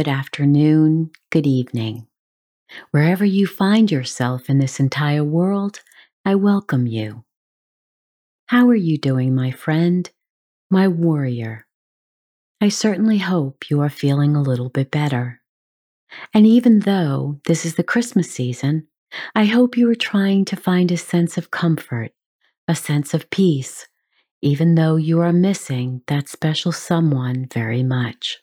Good afternoon, good evening. Wherever you find yourself in this entire world, I welcome you. How are you doing, my friend, my warrior? I certainly hope you are feeling a little bit better. And even though this is the Christmas season, I hope you are trying to find a sense of comfort, a sense of peace, even though you are missing that special someone very much.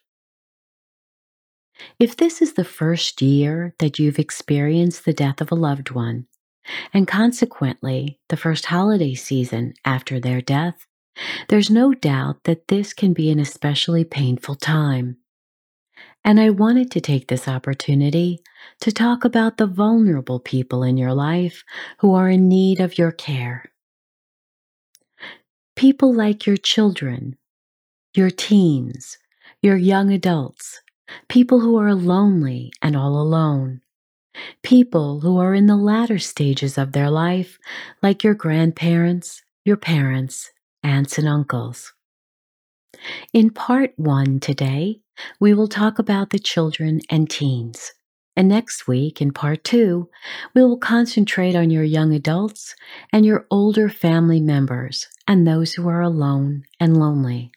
If this is the first year that you've experienced the death of a loved one, and consequently the first holiday season after their death, there's no doubt that this can be an especially painful time. And I wanted to take this opportunity to talk about the vulnerable people in your life who are in need of your care. People like your children, your teens, your young adults, people who are lonely and all alone, people who are in the latter stages of their life, like your grandparents, your parents, aunts, and uncles. In part one today, we will talk about the children and teens. And next week, in part two, we will concentrate on your young adults and your older family members and those who are alone and lonely.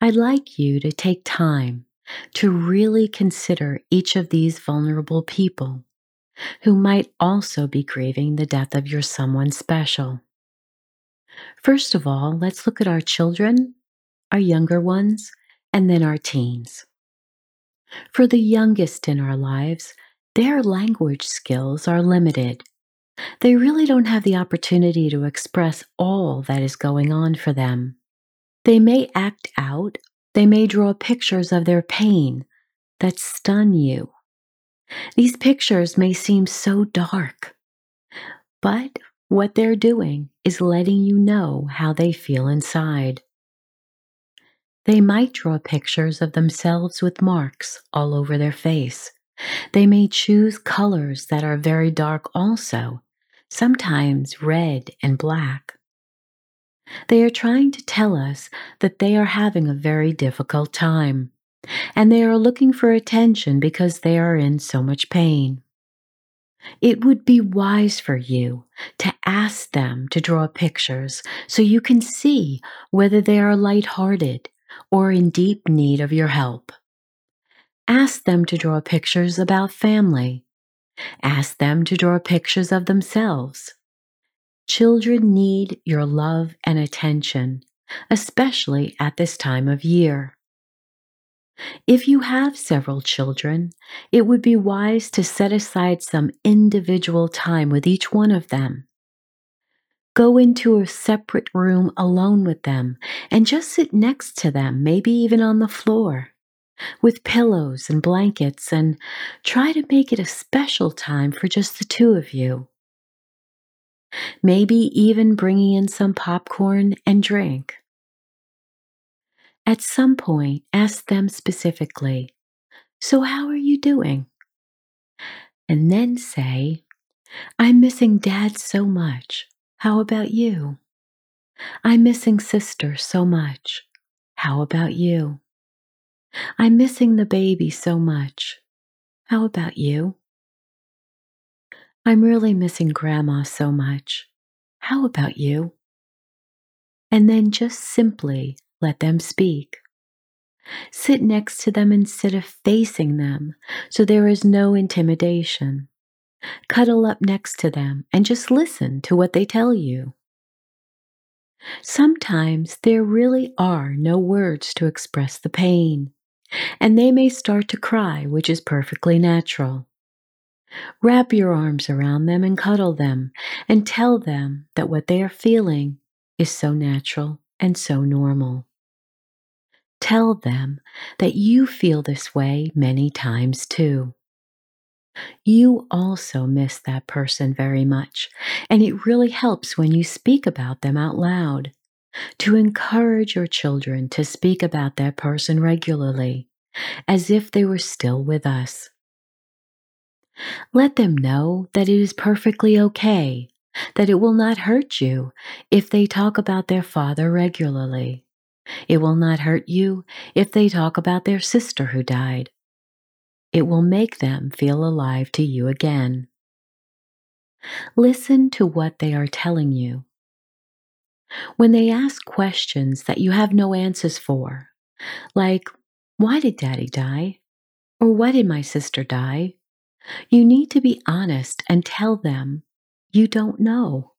I'd like you to take time to really consider each of these vulnerable people who might also be grieving the death of your someone special. First of all, let's look at our children, our younger ones, and then our teens. For the youngest in our lives, their language skills are limited. They really don't have the opportunity to express all that is going on for them. They may act out they may draw pictures of their pain that stun you. These pictures may seem so dark, but what they're doing is letting you know how they feel inside. They might draw pictures of themselves with marks all over their face. They may choose colors that are very dark also, sometimes red and black. They are trying to tell us that they are having a very difficult time, and they are looking for attention because they are in so much pain. It would be wise for you to ask them to draw pictures so you can see whether they are light-hearted or in deep need of your help. Ask them to draw pictures about family. Ask them to draw pictures of themselves. Children need your love and attention, especially at this time of year. If you have several children, it would be wise to set aside some individual time with each one of them. Go into a separate room alone with them and just sit next to them, maybe even on the floor, with pillows and blankets, and try to make it a special time for just the two of you maybe even bringing in some popcorn and drink. At some point, ask them specifically, So, how are you doing? And then say, I'm missing dad so much. How about you? I'm missing sister so much. How about you? I'm missing the baby so much. How about you? I'm really missing Grandma so much. How about you? And then just simply let them speak. Sit next to them instead of facing them so there is no intimidation. Cuddle up next to them and just listen to what they tell you. Sometimes there really are no words to express the pain, and they may start to cry, which is perfectly natural. Wrap your arms around them and cuddle them, and tell them that what they are feeling is so natural and so normal. Tell them that you feel this way many times too. You also miss that person very much, and it really helps when you speak about them out loud. To encourage your children to speak about that person regularly, as if they were still with us. Let them know that it is perfectly okay, that it will not hurt you if they talk about their father regularly. It will not hurt you if they talk about their sister who died. It will make them feel alive to you again. Listen to what they are telling you. When they ask questions that you have no answers for, like, why did daddy die? Or why did my sister die? You need to be honest and tell them you don't know.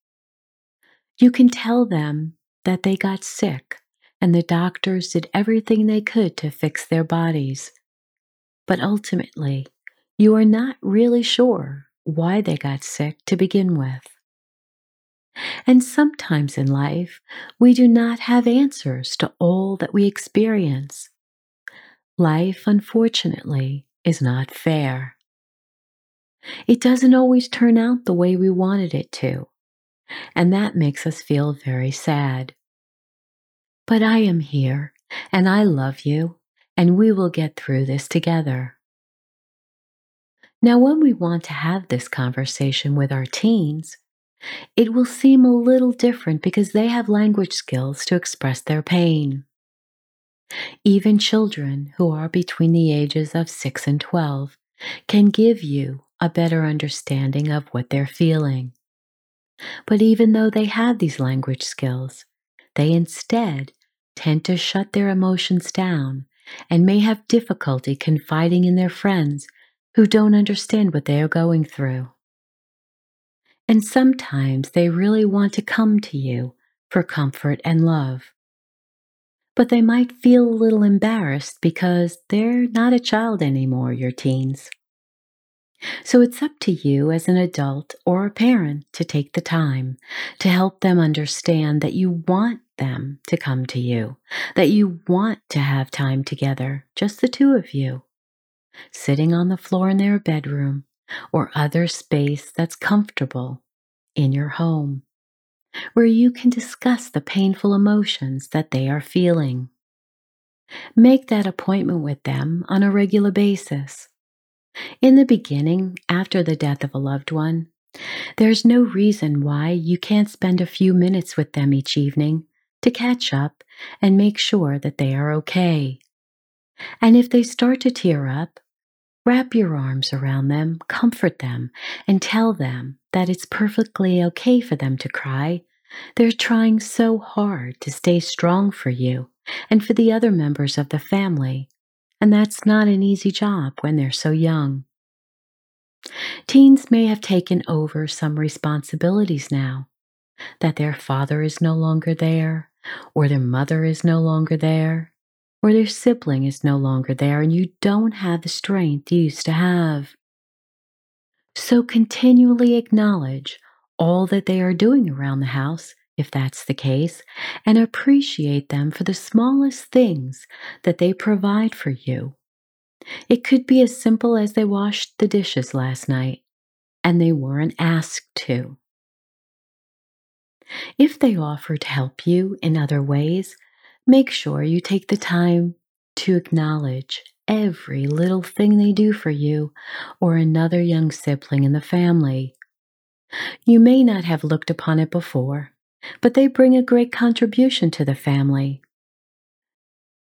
You can tell them that they got sick and the doctors did everything they could to fix their bodies. But ultimately, you are not really sure why they got sick to begin with. And sometimes in life, we do not have answers to all that we experience. Life, unfortunately, is not fair. It doesn't always turn out the way we wanted it to, and that makes us feel very sad. But I am here, and I love you, and we will get through this together. Now, when we want to have this conversation with our teens, it will seem a little different because they have language skills to express their pain. Even children who are between the ages of 6 and 12 can give you a better understanding of what they're feeling. But even though they have these language skills, they instead tend to shut their emotions down and may have difficulty confiding in their friends who don't understand what they are going through. And sometimes they really want to come to you for comfort and love. But they might feel a little embarrassed because they're not a child anymore, your teens. So it's up to you as an adult or a parent to take the time to help them understand that you want them to come to you, that you want to have time together, just the two of you, sitting on the floor in their bedroom or other space that's comfortable in your home, where you can discuss the painful emotions that they are feeling. Make that appointment with them on a regular basis in the beginning, after the death of a loved one, there's no reason why you can't spend a few minutes with them each evening to catch up and make sure that they are okay. And if they start to tear up, wrap your arms around them, comfort them, and tell them that it's perfectly okay for them to cry. They're trying so hard to stay strong for you and for the other members of the family and that's not an easy job when they're so young. Teens may have taken over some responsibilities now, that their father is no longer there, or their mother is no longer there, or their sibling is no longer there, and you don't have the strength you used to have. So continually acknowledge all that they are doing around the house if that's the case, and appreciate them for the smallest things that they provide for you. It could be as simple as they washed the dishes last night and they weren't asked to. If they offer to help you in other ways, make sure you take the time to acknowledge every little thing they do for you or another young sibling in the family You may not have looked upon it before, but they bring a great contribution to the family.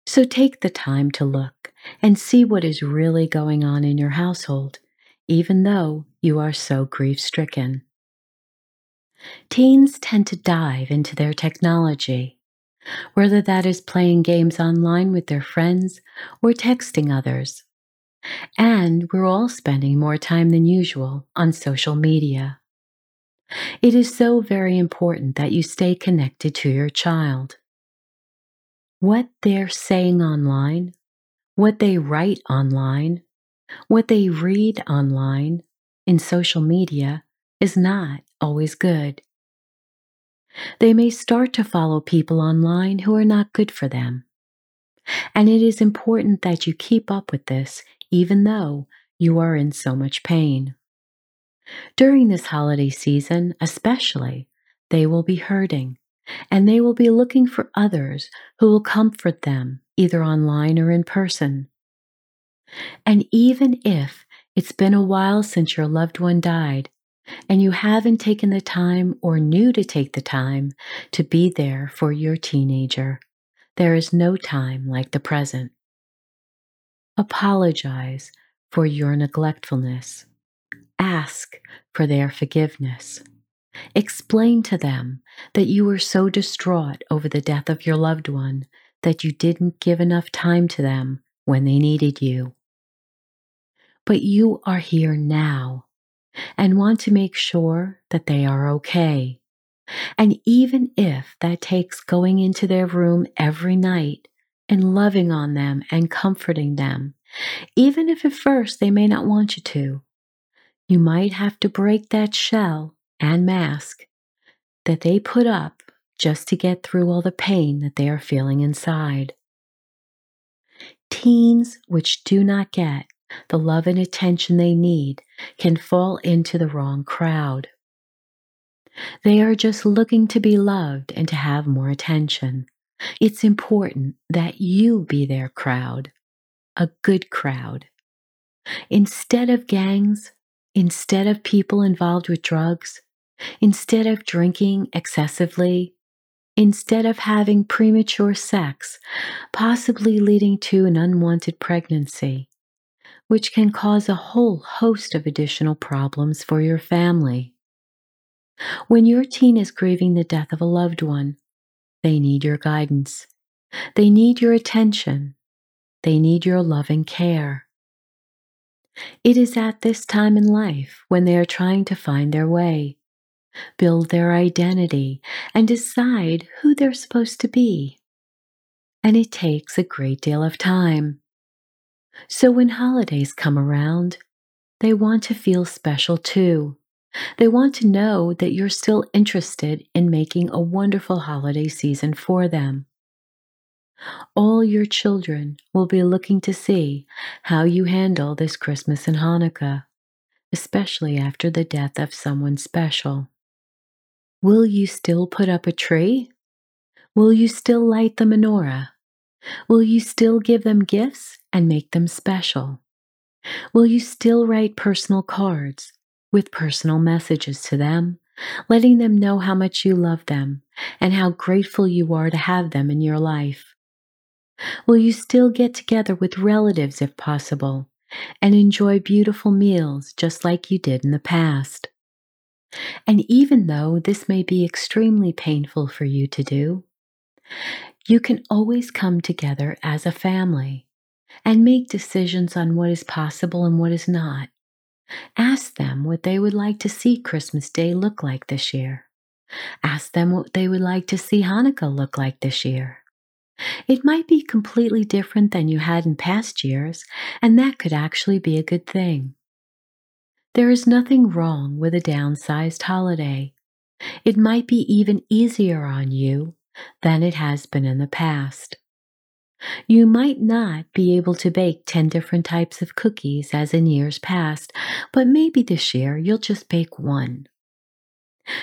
So take the time to look and see what is really going on in your household, even though you are so grief stricken. Teens tend to dive into their technology, whether that is playing games online with their friends or texting others. And we're all spending more time than usual on social media. It is so very important that you stay connected to your child. What they're saying online, what they write online, what they read online in social media is not always good. They may start to follow people online who are not good for them. And it is important that you keep up with this even though you are in so much pain. During this holiday season, especially, they will be hurting and they will be looking for others who will comfort them either online or in person. And even if it's been a while since your loved one died, and you haven't taken the time or knew to take the time to be there for your teenager, there is no time like the present. Apologize for your neglectfulness. Ask for their forgiveness. Explain to them that you were so distraught over the death of your loved one that you didn't give enough time to them when they needed you. But you are here now and want to make sure that they are okay. And even if that takes going into their room every night and loving on them and comforting them, even if at first they may not want you to, you might have to break that shell and mask that they put up just to get through all the pain that they are feeling inside. Teens which do not get the love and attention they need can fall into the wrong crowd. They are just looking to be loved and to have more attention. It's important that you be their crowd, a good crowd. Instead of gangs, instead of people involved with drugs, instead of drinking excessively, instead of having premature sex, possibly leading to an unwanted pregnancy, which can cause a whole host of additional problems for your family. When your teen is grieving the death of a loved one, they need your guidance. They need your attention. They need your loving care. It is at this time in life when they are trying to find their way, build their identity, and decide who they're supposed to be. And it takes a great deal of time. So when holidays come around, they want to feel special too. They want to know that you're still interested in making a wonderful holiday season for them. All your children will be looking to see how you handle this Christmas and Hanukkah, especially after the death of someone special. Will you still put up a tree? Will you still light the menorah? Will you still give them gifts and make them special? Will you still write personal cards with personal messages to them, letting them know how much you love them and how grateful you are to have them in your life? Will you still get together with relatives if possible and enjoy beautiful meals just like you did in the past? And even though this may be extremely painful for you to do, you can always come together as a family and make decisions on what is possible and what is not. Ask them what they would like to see Christmas Day look like this year. Ask them what they would like to see Hanukkah look like this year. It might be completely different than you had in past years, and that could actually be a good thing. There is nothing wrong with a downsized holiday. It might be even easier on you than it has been in the past. You might not be able to bake 10 different types of cookies as in years past, but maybe this year you'll just bake one.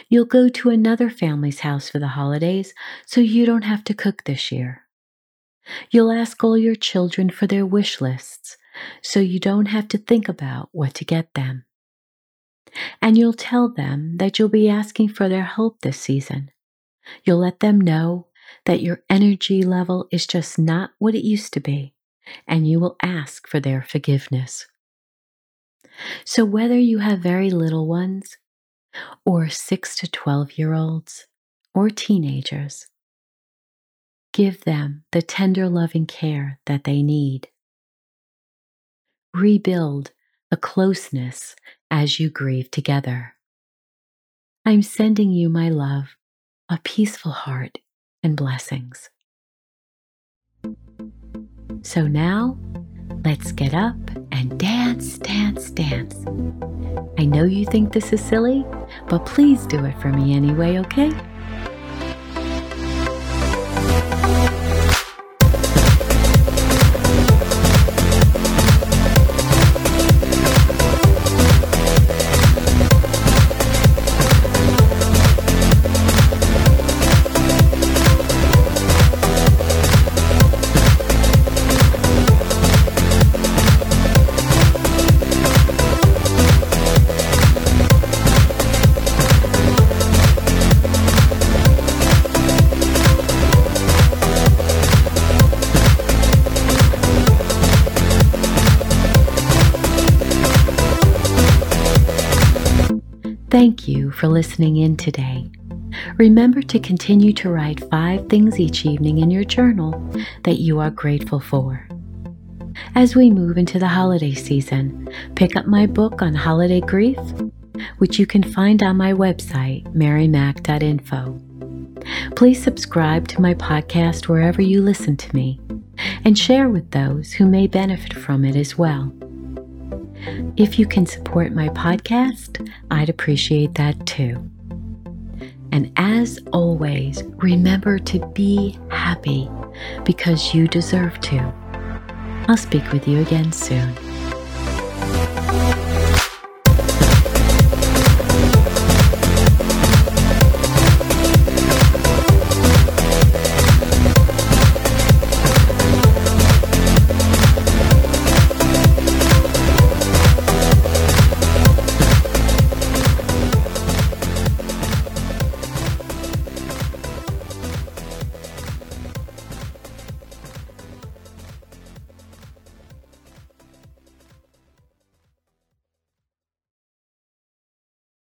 You'll go to another family's house for the holidays so you don't have to cook this year. You'll ask all your children for their wish lists so you don't have to think about what to get them. And you'll tell them that you'll be asking for their help this season. You'll let them know that your energy level is just not what it used to be, and you will ask for their forgiveness. So, whether you have very little ones, or 6 to 12 year olds, or teenagers, give them the tender loving care that they need. Rebuild the closeness as you grieve together. I'm sending you my love, a peaceful heart, and blessings. So now, let's get up and dance, dance, dance. I know you think this is silly, but please do it for me anyway, okay? Listening in today. Remember to continue to write five things each evening in your journal that you are grateful for. As we move into the holiday season, pick up my book on holiday grief, which you can find on my website, marymac.info. Please subscribe to my podcast wherever you listen to me and share with those who may benefit from it as well. If you can support my podcast, I'd appreciate that too. And as always, remember to be happy because you deserve to. I'll speak with you again soon.